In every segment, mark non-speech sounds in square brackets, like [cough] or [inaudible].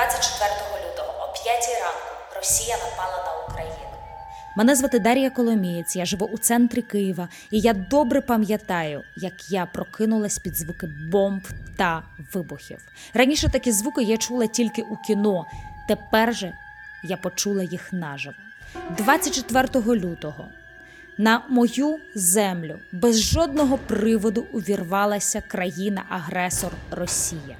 24 лютого о 5 ранку Росія напала на Україну. Мене звати Дар'я Коломієць, я живу у центрі Києва, і я добре пам'ятаю, як я прокинулась під звуки бомб та вибухів. Раніше такі звуки я чула тільки у кіно. Тепер же я почула їх наживо. 24 лютого на мою землю без жодного приводу увірвалася країна-агресор Росія.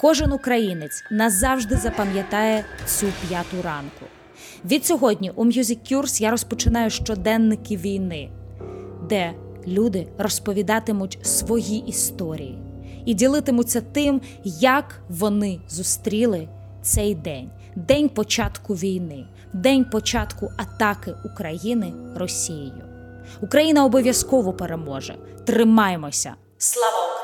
Кожен українець назавжди запам'ятає цю п'яту ранку. Відсьогодні у Music Cures я розпочинаю щоденники війни, де люди розповідатимуть свої історії і ділитимуться тим, як вони зустріли цей день, день початку війни, день початку атаки України Росією. Україна обов'язково переможе. Тримаймося! Слава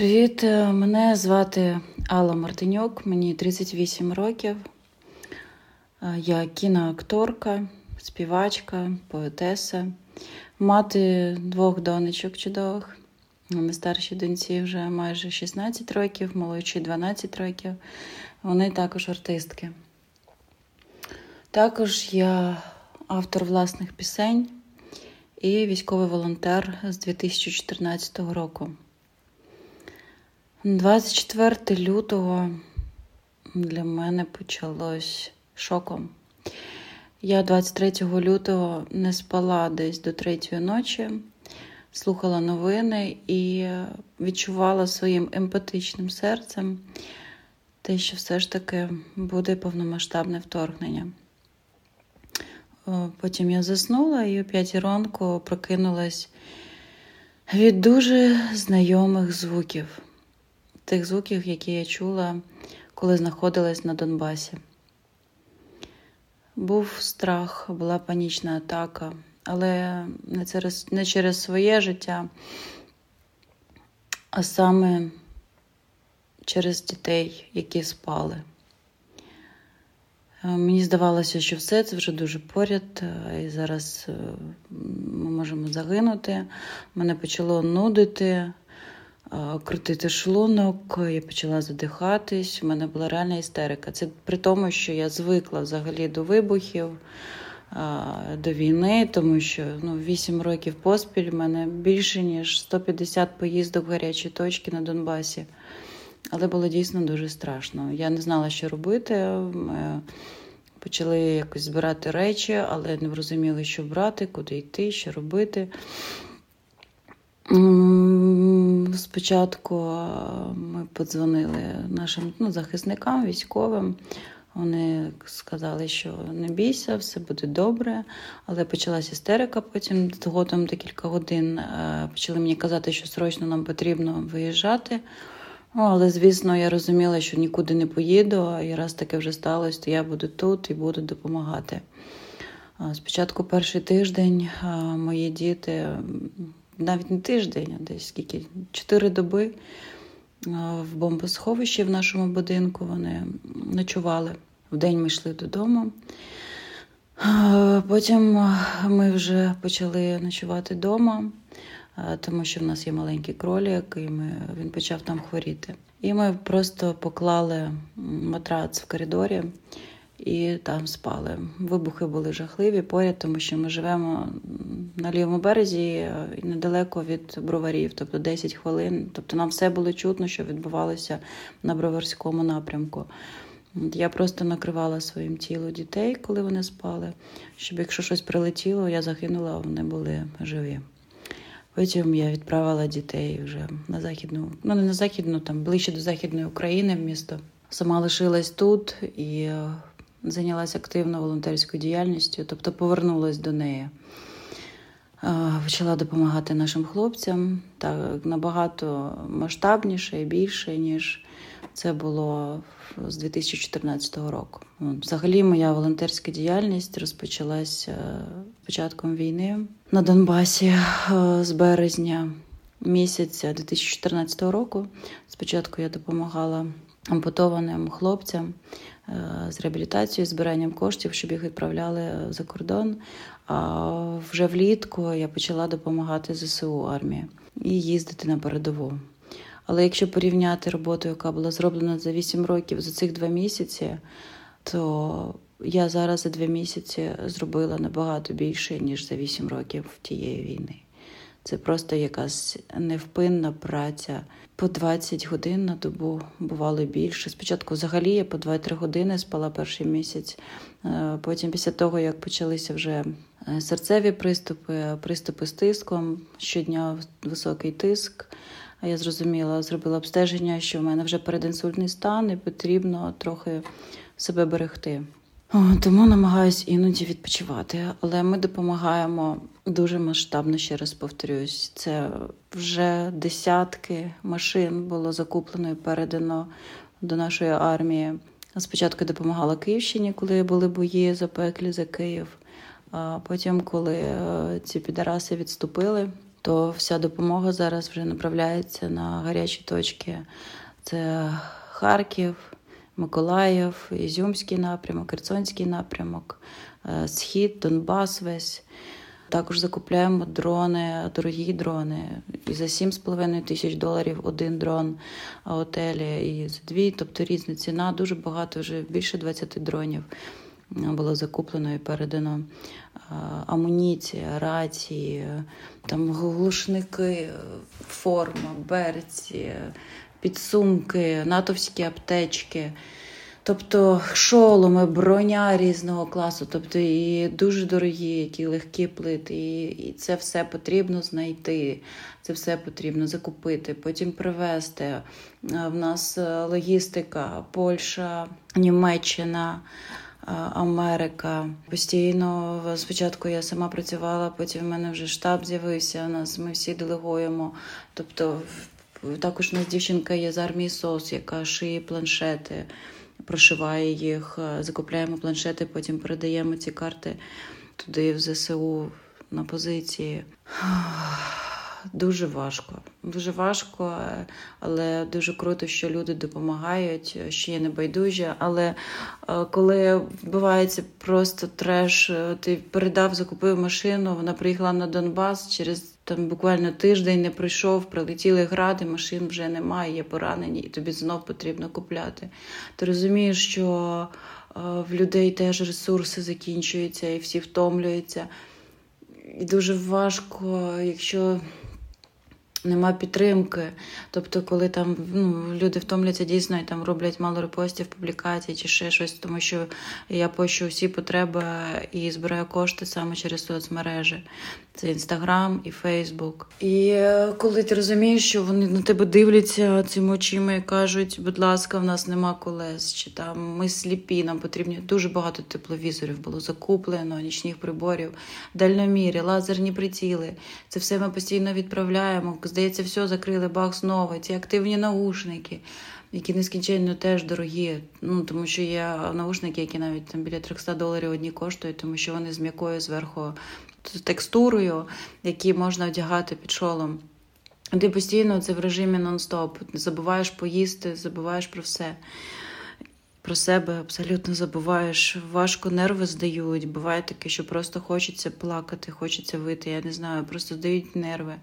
Привіт, е, мене звати Алла Мартинюк, мені 38 років. Е, Я кіноакторка, співачка, поетеса, мати двох донечок чудових. На старшій доньці вже майже 16 років, молодшій 12 років. Вони також артистки. Також я автор власних пісень і військовий волонтер з 2014 року. 24 лютого для мене почалось шоком. Я 23 лютого не спала десь до третьої ночі, слухала новини і відчувала своїм емпатичним серцем те, що все ж таки буде повномасштабне вторгнення. Потім я заснула і о 5 ранку прокинулась від дуже знайомих звуків тих звуків, які я чула, коли знаходилась на Донбасі. Був страх, була панічна атака, але не через, не через своє життя, а саме через дітей, які спали. Мені здавалося, що все це вже дуже поряд, і зараз ми можемо загинути. Мене почало нудити крутити шлунок, я почала задихатись. У мене була реальна істерика. Це при тому, що я звикла взагалі до вибухів, до війни, тому що ну, 8 років поспіль в мене більше ніж 150 поїздок в гарячі точки на Донбасі. Але було дійсно дуже страшно. Я не знала, що робити. Ми почали якось збирати речі, але не розуміли, що брати, куди йти, що робити. Спочатку ми подзвонили нашим ну, захисникам, військовим. Вони сказали, що не бійся, все буде добре. Але почалася істерика. Потім згодом декілька годин почали мені казати, що срочно нам потрібно виїжджати. Ну, Але, звісно, я розуміла, що нікуди не поїду, і раз таке вже сталося, то я буду тут і буду допомагати. Спочатку перший тиждень мої діти навіть не тиждень, а десь скільки чотири доби в бомбосховищі в нашому будинку вони ночували. Вдень ми йшли додому. Потім ми вже почали ночувати вдома, тому що в нас є маленький кролік, і ми, він почав там хворіти. І ми просто поклали матрац в коридорі і там спали. Вибухи були жахливі поряд, тому що ми живемо на лівому березі і недалеко від броварів, тобто 10 хвилин. Тобто нам все було чутно, що відбувалося на броварському напрямку. Я просто накривала своїм тілом дітей, коли вони спали, щоб якщо щось прилетіло, я загинула, а вони були живі. Потім я відправила дітей вже на західну, ну не на західну, там ближче до Західної України в місто. Сама лишилась тут і зайнялася активно волонтерською діяльністю, тобто повернулася до неї. Почала допомагати нашим хлопцям так набагато масштабніше і більше, ніж це було з 2014 року. Взагалі, моя волонтерська діяльність розпочалася початком війни на Донбасі з березня місяця 2014 року. Спочатку я допомагала ампутованим хлопцям з реабілітацією, збиранням коштів, щоб їх відправляли за кордон. А вже влітку я почала допомагати ЗСУ армії і їздити на передову. Але якщо порівняти роботу, яка була зроблена за 8 років за цих два місяці, то я зараз за два місяці зробила набагато більше, ніж за 8 років тієї війни. Це просто якась невпинна праця. По 20 годин на добу бувало більше. Спочатку взагалі я по 2-3 години спала перший місяць. Е, потім, після того, як почалися вже е, серцеві приступи, приступи з тиском, щодня високий тиск. А я зрозуміла, зробила обстеження, що в мене вже перединсультний стан, і потрібно трохи себе берегти. Тому намагаюсь іноді відпочивати, але ми допомагаємо дуже масштабно, ще раз повторюсь. Це вже десятки машин було закуплено і передано до нашої армії. Спочатку допомагала Київщині, коли були бої запеклі за Київ. А потім, коли е, ці підараси відступили, то вся допомога зараз вже направляється на гарячі точки. Це Харків. Миколаїв, Ізюмський напрямок, Херсонський напрямок, е, Схід, Донбас весь. Також закупляємо дрони, дорогі дрони. І за 7,5 тисяч доларів один дрон готелі, і за дві, тобто різна ціна. Дуже багато, вже більше 20 дронів було закуплено і передано. Амуніція, рації, там глушники, форма, берці, підсумки, натовські аптечки. Тобто шоломи, броня різного класу, тобто і дуже дорогі, які легкі плити, і, і це все потрібно знайти, це все потрібно закупити, потім привезти. В нас е, логістика, Польща, Німеччина. Е, Америка постійно спочатку я сама працювала, потім в мене вже штаб з'явився. У нас ми всі делегуємо. Тобто, також у нас дівчинка є з армії СОС, яка шиє планшети прошиває їх, е, закупляємо планшети, потім передаємо ці карти туди, в ЗСУ на позиції. [sighs] Дуже важко, дуже важко, е, але дуже круто, що люди допомагають, що є небайдужі. Але е, коли вбивається просто треш, ти передав, закупив машину, вона приїхала на Донбас через там буквально тиждень не пройшов, прилетіли гради, машин вже немає, є поранені, і тобі знов потрібно купляти. Ти розумієш, що е, в людей теж ресурси закінчуються і всі втомлюються. І дуже важко, якщо Нема підтримки. Тобто, коли там ну, люди втомляться дійсно і там роблять мало репостів, публікацій чи ще щось, тому що я пощу всі потреби і збираю кошти саме через соцмережі. Це інстаграм і Фейсбук. І е, коли ти розумієш, що вони на тебе дивляться цими очима і кажуть, будь ласка, в нас нема колес, чи там ми сліпі, нам потрібні дуже багато тепловізорів було закуплено, нічних приборів, дальноміри, лазерні приціли. Це все ми постійно відправляємо. Здається, все закрили, бах знову, ці активні наушники. Які нескінченно теж дорогі, ну тому що є наушники, які навіть там біля 300 доларів одні коштують, тому що вони з м'якою зверху текстурою, які можна одягати під шолом. Ти постійно це в режимі нон-стоп. Забуваєш поїсти, забуваєш про все. Про себе абсолютно забуваєш. Важко нерви здають. Буває таке, що просто хочеться плакати, хочеться вити. Я не знаю, просто здають нерви.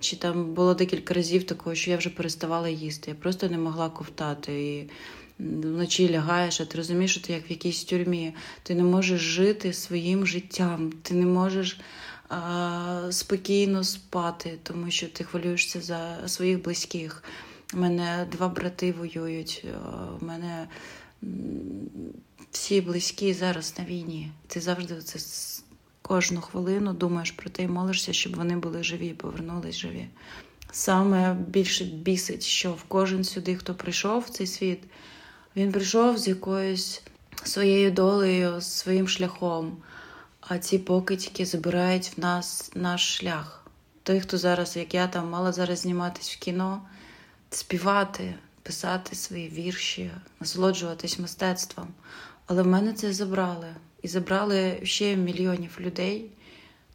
Чи там було декілька разів такого, що я вже переставала їсти. Я просто не могла ковтати. І вночі лягаєш, а ти розумієш, що ти як в якійсь тюрмі. Ти не можеш жити своїм життям, ти не можеш спокійно спати, тому що ти хвилюєшся за своїх близьких. У мене два брати воюють. У мене всі близькі зараз на війні. Ти завжди це кожну хвилину думаєш про те і молишся, щоб вони були живі, повернулись живі. Саме більше бісить, що в кожен сюди, хто прийшов в цей світ, він прийшов з якоюсь своєю долею, своїм шляхом, а ці покидьки забирають в нас наш шлях. Той, хто зараз, як я там, мала зараз зніматись в кіно, співати, писати свої вірші, насолоджуватись мистецтвом. Але в мене це забрали. І забрали ще мільйонів людей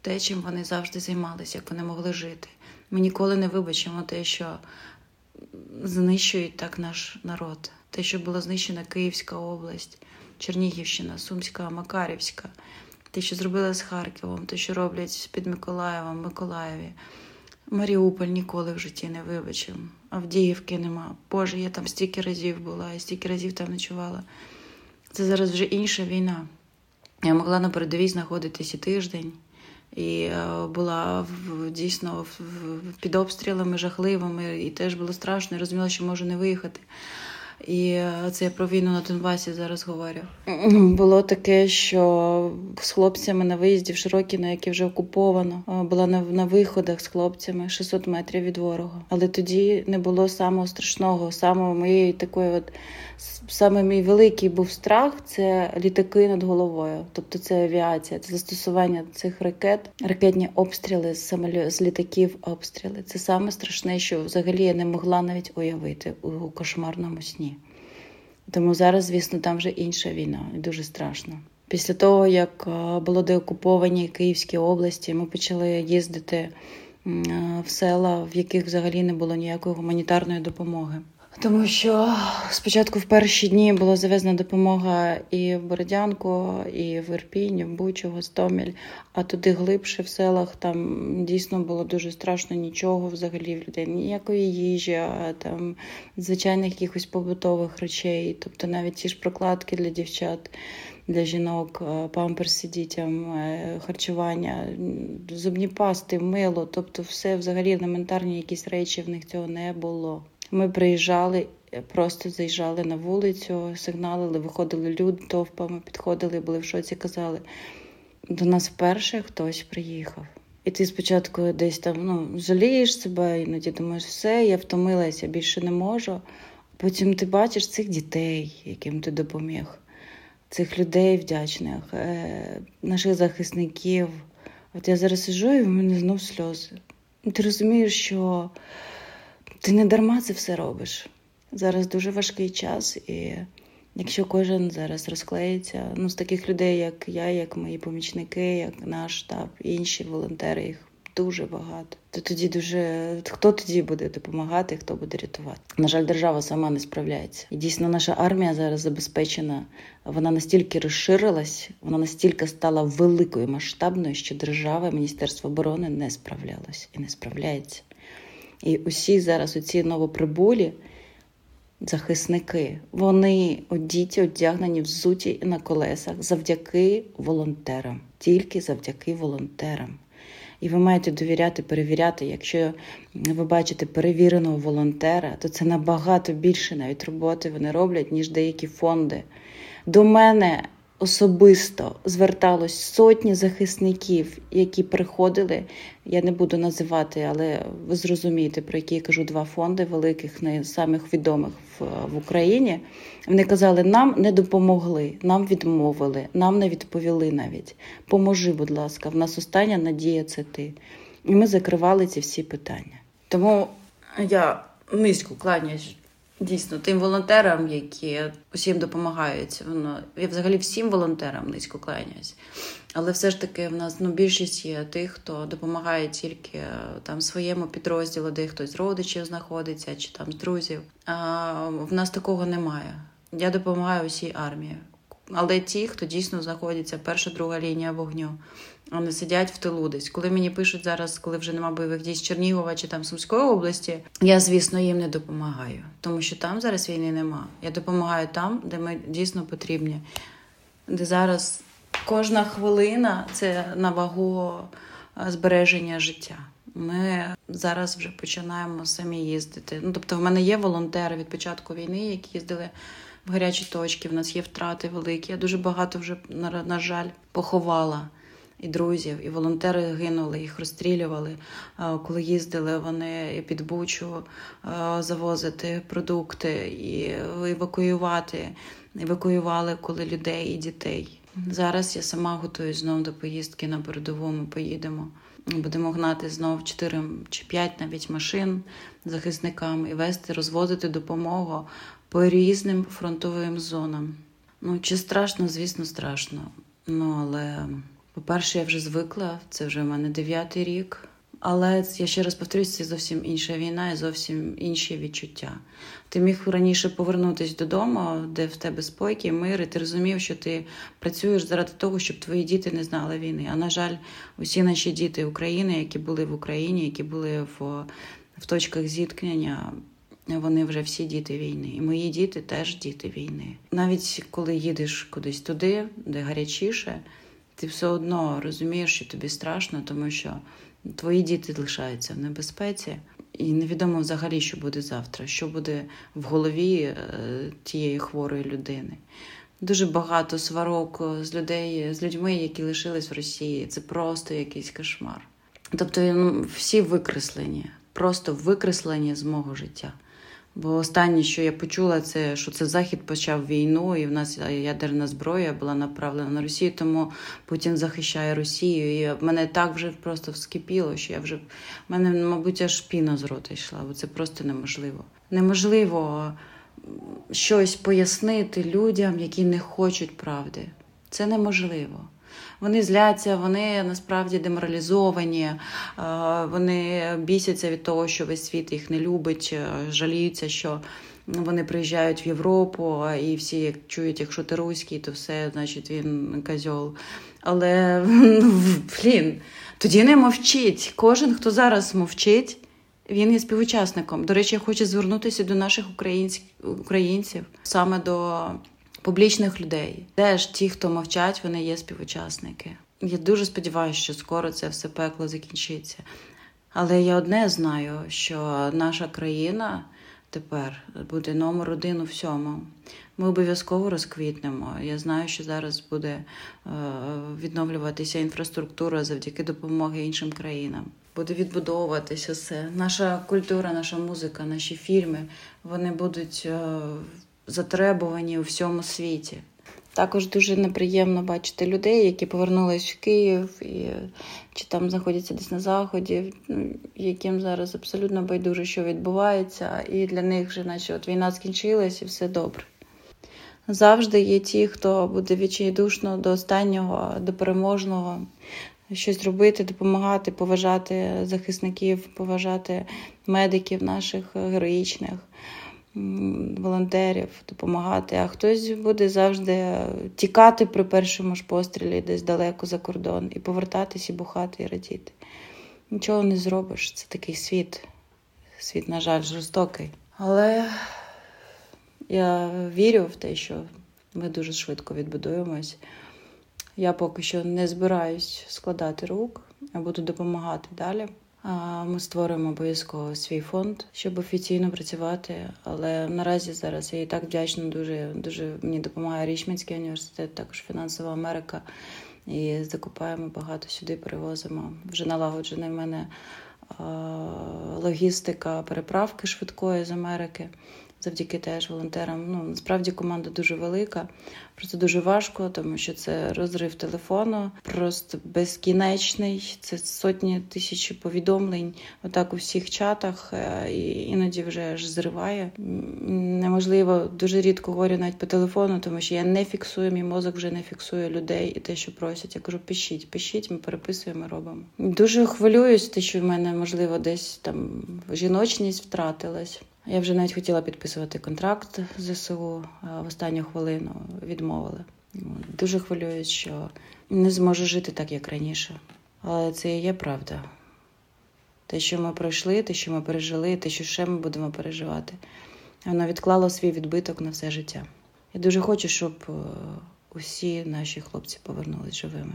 те, чим вони завжди займалися, як вони могли жити. Ми ніколи не вибачимо те, що знищують так наш народ те, що була знищена Київська область, Чернігівщина, Сумська, Макарівська, те, що зробили з Харковом, те, що роблять під Миколаєвом, Миколаєві. Маріуполь ніколи в житті не вибачив. Авдіївки нема. Боже, я там стільки разів була, і стільки разів там ночувала. Це зараз вже інша війна. Я могла на передовій знаходитись і тиждень, і е, була дійсно під обстрілами жахливими, і теж було страшно, я розуміла, що можу не виїхати. І е, це я про війну на Донбасі зараз говорю. Було таке, що з хлопцями на виїзді в Широкіно, яке вже окуповано, е, була на, на виходах з хлопцями 600 метрів від ворога. Але тоді не було самого страшного, самого моєї такої, от саме мій великий був страх це літаки над головою. Тобто це авіація, це застосування цих ракет, ракетні обстріли з самолі... з літаків, обстріли. Це саме страшне, що взагалі я не могла навіть уявити у кошмарному сні. Тому зараз, звісно, там вже інша війна, і дуже страшно. Після того, як було деокуповані Київські області, ми почали їздити в села, в яких взагалі не було ніякої гуманітарної допомоги. Тому що спочатку в перші дні була завезена допомога і в Бородянку, і в Ірпінь, і в Бучу, Гостомель, а туди глибше в селах там дійсно було дуже страшно нічого взагалі в людей, ніякої їжі, там звичайних якихось побутових речей, тобто навіть ті ж прокладки для дівчат. Для жінок, памперси дітям, е, харчування, зубні пасти, мило, тобто все взагалі елементарні якісь речі в них цього не було. Ми приїжджали, просто заїжджали на вулицю, сигналили, виходили люди товпами, підходили, були в шоці, казали. До нас вперше хтось приїхав. І ти спочатку десь там ну, жалієш себе, іноді думаєш, все, я втомилася, більше не можу. Потім ти бачиш цих дітей, яким ти допоміг, цих людей вдячних, е, наших захисників. От я зараз сижу і в мене знов сльози. Ти розумієш, що ти не дарма це все робиш. Зараз дуже важкий час, і якщо кожен зараз розклеїться, ну з таких людей, як я, як мої помічники, як наш штаб, інші волонтери, їх дуже багато. То тоді дуже хто тоді буде допомагати, хто буде рятувати? На жаль, держава сама не справляється. І дійсно, наша армія зараз забезпечена. Вона настільки розширилась, вона настільки стала великою масштабною, що держава, Міністерство оборони не справлялось і не справляється. І усі зараз оці новоприбулі захисники, вони одіті, одягнені взуті на колесах завдяки волонтерам, тільки завдяки волонтерам. І ви маєте довіряти, перевіряти. Якщо ви бачите перевіреного волонтера, то це набагато більше навіть роботи вони роблять, ніж деякі фонди. До мене особисто зверталось сотні захисників, які приходили. Я не буду називати, але ви зрозумієте, про які я кажу два фонди великих, не самих відомих в, в Україні. Вони казали, нам не допомогли, нам відмовили, нам не відповіли навіть. Поможи, будь ласка, в нас остання надія це ти. І ми закривали ці всі питання. Тому я низько кланяюсь Дійсно, тим волонтерам, які усім допомагають, воно я взагалі всім волонтерам низько кланяюсь. Але все ж таки в нас ну, більшість є тих, хто допомагає тільки там своєму підрозділу, де хтось з родичів знаходиться чи там з друзів. А в нас такого немає. Я допомагаю усій армії. Але ті, хто дійсно знаходиться, перша, друга лінія вогню, вони сидять в тилу десь. Коли мені пишуть зараз, коли вже нема бойових дій з Чернігова чи там Сумської області, я, звісно, їм не допомагаю, тому що там зараз війни нема. Я допомагаю там, де ми дійсно потрібні, де зараз кожна хвилина це на вагу збереження життя. Ми зараз вже починаємо самі їздити. Ну, тобто, в мене є волонтери від початку війни, які їздили гарячі точки. В нас є втрати великі. Я дуже багато вже на, на жаль поховала і друзів, і волонтери гинули, їх розстрілювали. Коли їздили вони під Бучу завозити продукти і евакуювати. Евакуювали коли людей і дітей. Зараз я сама готуюсь знову до поїздки на передову. Ми поїдемо. Будемо гнати знов 4 чи 5 навіть машин захисникам і вести, розвозити допомогу по різним фронтовим зонам. Ну, чи страшно, звісно, страшно. Ну, але, по-перше, я вже звикла, це вже в мене дев'ятий рік. Але я ще раз повторюсь, це зовсім інша війна і зовсім інші відчуття. Ти міг раніше повернутися додому, де в тебе спокій, мир, і ти розумів, що ти працюєш заради того, щоб твої діти не знали війни. А на жаль, усі наші діти України, які були в Україні, які були в, в точках зіткнення, вони вже всі діти війни. І мої діти теж діти війни. Навіть коли їдеш кудись туди, де гарячіше, ти все одно розумієш, що тобі страшно, тому що твої діти лишаються в небезпеці, і невідомо взагалі, що буде завтра, що буде в голові е, тієї хворої людини. Дуже багато сварок з людей, з людьми, які лишились в Росії. Це просто якийсь кошмар. Тобто ну, всі викреслені, просто викреслені з мого життя. Бо останнє, що я почула, це що це Захід почав війну, і в нас ядерна зброя була направлена на Росію, тому Путін захищає Росію. І мене так вже просто вскипіло, що я вже в мене, мабуть, аж піна з рота йшла, бо це просто неможливо. Неможливо щось пояснити людям, які не хочуть правди. Це неможливо. Вони зляться, вони насправді деморалізовані, вони бісяться від того, що весь світ їх не любить, жаліються, що вони приїжджають в Європу, і всі чують, якщо ти руський, то все, значить, він козьол. Але [laughs] блін, тоді не мовчить. Кожен, хто зараз мовчить, він є співучасником. До речі, я хочу звернутися до наших українців саме до публічних людей. Теж ті, хто мовчать, вони є співучасники. Я дуже сподіваюся, що скоро це все пекло закінчиться. Але я одне знаю, що наша країна тепер буде номер один у всьому. Ми обов'язково розквітнемо. Я знаю, що зараз буде е, відновлюватися інфраструктура завдяки допомоги іншим країнам. Буде відбудовуватися все. Наша культура, наша музика, наші фільми вони будуть е, затребувані у всьому світі. Також дуже неприємно бачити людей, які повернулись в Київ і чи там знаходяться десь на заході, ну, яким зараз абсолютно байдуже, що відбувається, і для них вже, наче от війна скінчилась, і все добре. Завжди є ті, хто буде відчайдушно до останнього, до переможного, щось робити, допомагати, поважати захисників, поважати медиків наших героїчних волонтерів, допомагати, а хтось буде завжди тікати при першому ж пострілі десь далеко за кордон, і повертатись, і бухати, і радіти. Нічого не зробиш. Це такий світ. Світ, на жаль, жорстокий. Але я вірю в те, що ми дуже швидко відбудуємось. Я поки що не збираюсь складати рук, я буду допомагати далі. Ми створимо обов'язково свій фонд, щоб офіційно працювати. Але наразі зараз я і так вдячна. Дуже дуже мені допомагає Річмінський університет, також фінансова Америка. І закупаємо багато сюди, перевозимо. Вже налагоджена в мене логістика переправки швидкої з Америки завдяки теж волонтерам. Ну насправді команда дуже велика, просто дуже важко, тому що це розрив телефону, просто безкінечний. Це сотні тисячі повідомлень. Отак у всіх чатах, е, і іноді вже аж зриває. Неможливо дуже рідко говорю навіть по телефону, тому що я не фіксую, мій мозок вже не фіксує людей і те, що просять. Я кажу, пишіть, пишіть, ми переписуємо, робимо. Дуже хвилююсь, те, що в мене можливо десь там жіночність втратилась. Я вже навіть хотіла підписувати контракт з ЗСУ, в останню хвилину відмовили. Дуже хвилююсь, що не зможу жити так, як раніше. Але це і є правда. Те, що ми пройшли, те, що ми пережили, те, що ще ми будемо переживати, воно відклало свій відбиток на все життя. Я дуже хочу, щоб е, усі наші хлопці повернулись живими.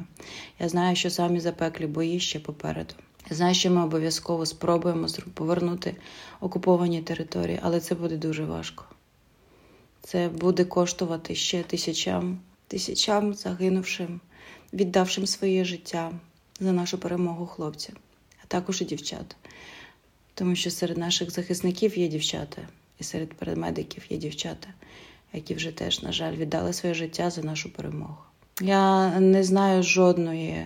Я знаю, що самі запеклі бої ще попереду. Знаю, що ми обов'язково спробуємо повернути окуповані території, але це буде дуже важко. Це буде коштувати ще тисячам, тисячам загинувшим, віддавшим своє життя за нашу перемогу хлопцям, а також і дівчат. Тому що серед наших захисників є дівчата, і серед передмедиків є дівчата, які вже теж, на жаль, віддали своє життя за нашу перемогу. Я не знаю жодної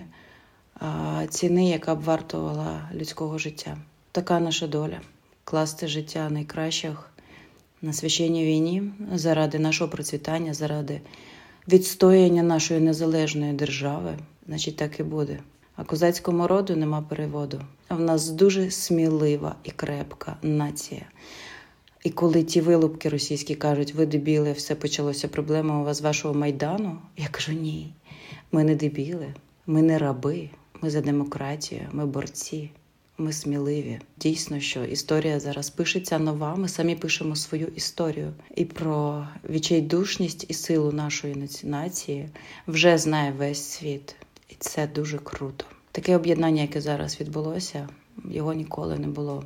ціни, яка б вартувала людського життя. Така наша доля класти життя найкращих на священній війні заради нашого процвітання, заради відстояння нашої незалежної держави, значить, так і буде. А козацькому роду нема переводу. В нас дуже смілива і крепка нація. І коли ті вилупки російські кажуть, ви дебіли, все почалося проблема у вас вашого майдану. Я кажу, ні, ми не дебіли, ми не раби, ми за демократію, ми борці, ми сміливі. Дійсно, що історія зараз пишеться нова. Ми самі пишемо свою історію. І про відчайдушність і силу нашої нації вже знає весь світ, і це дуже круто. Таке об'єднання, яке зараз відбулося, його ніколи не було.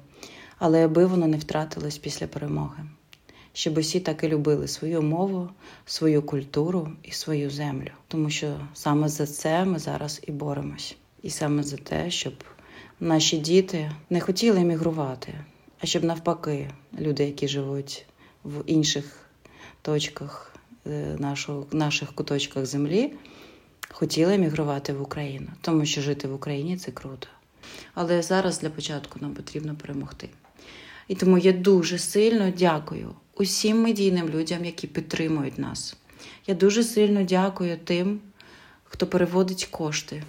Але аби воно не втратилось після перемоги, щоб усі так і любили свою мову, свою культуру і свою землю. Тому що саме за це ми зараз і боремось. І саме за те, щоб наші діти не хотіли емігрувати, а щоб навпаки, люди, які живуть в інших точках е, нашого, наших куточках землі, хотіли емігрувати в Україну, тому що жити в Україні це круто. Але зараз для початку нам потрібно перемогти. І тому я дуже сильно дякую усім медійним людям, які підтримують нас. Я дуже сильно дякую тим, хто переводить кошти,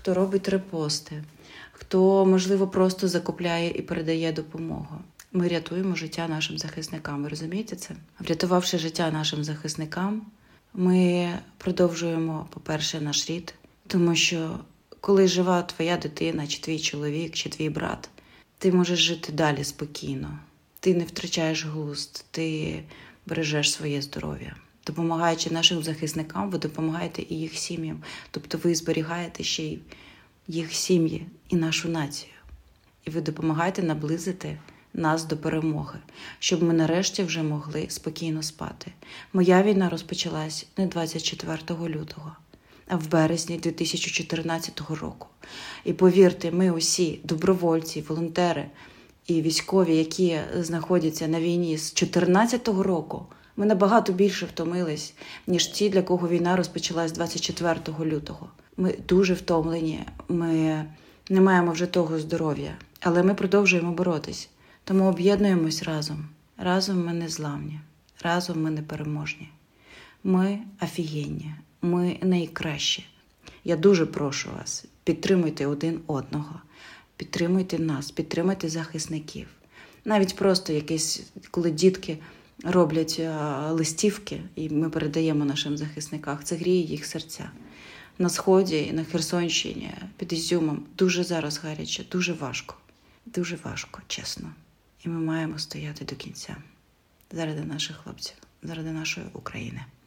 хто робить репости, хто, можливо, просто закупляє і передає допомогу. Ми рятуємо життя нашим захисникам. Ви розумієте це? Врятувавши життя нашим захисникам, ми продовжуємо, по-перше, наш рід, тому що коли жива твоя дитина, чи твій чоловік, чи твій брат, ти можеш жити далі спокійно. Ти не втрачаєш глузд, ти бережеш своє здоров'я. Допомагаючи нашим захисникам, ви допомагаєте і їх сім'ям. Тобто ви зберігаєте ще й їх сім'ї і нашу націю. І ви допомагаєте наблизити нас до перемоги, щоб ми нарешті вже могли спокійно спати. Моя війна розпочалась не 24 лютого, а в березні 2014 року. І повірте, ми усі добровольці, волонтери і військові, які знаходяться на війні з 2014 року, ми набагато більше втомились, ніж ті, для кого війна розпочалась 24 лютого. Ми дуже втомлені, ми не маємо вже того здоров'я, але ми продовжуємо боротись. Тому об'єднуємось разом. Разом ми не зламні, разом ми не переможні. Ми офігенні, ми найкращі. Я дуже прошу вас, підтримуйте один одного, підтримуйте нас, підтримуйте захисників. Навіть просто якесь, коли дітки роблять листівки, і ми передаємо нашим захисникам, це гріє їх серця. На сході, на Херсонщині, під Ізюмом дуже зараз гаряче, дуже важко, дуже важко, чесно. І ми маємо стояти до кінця заради наших хлопців, заради нашої України.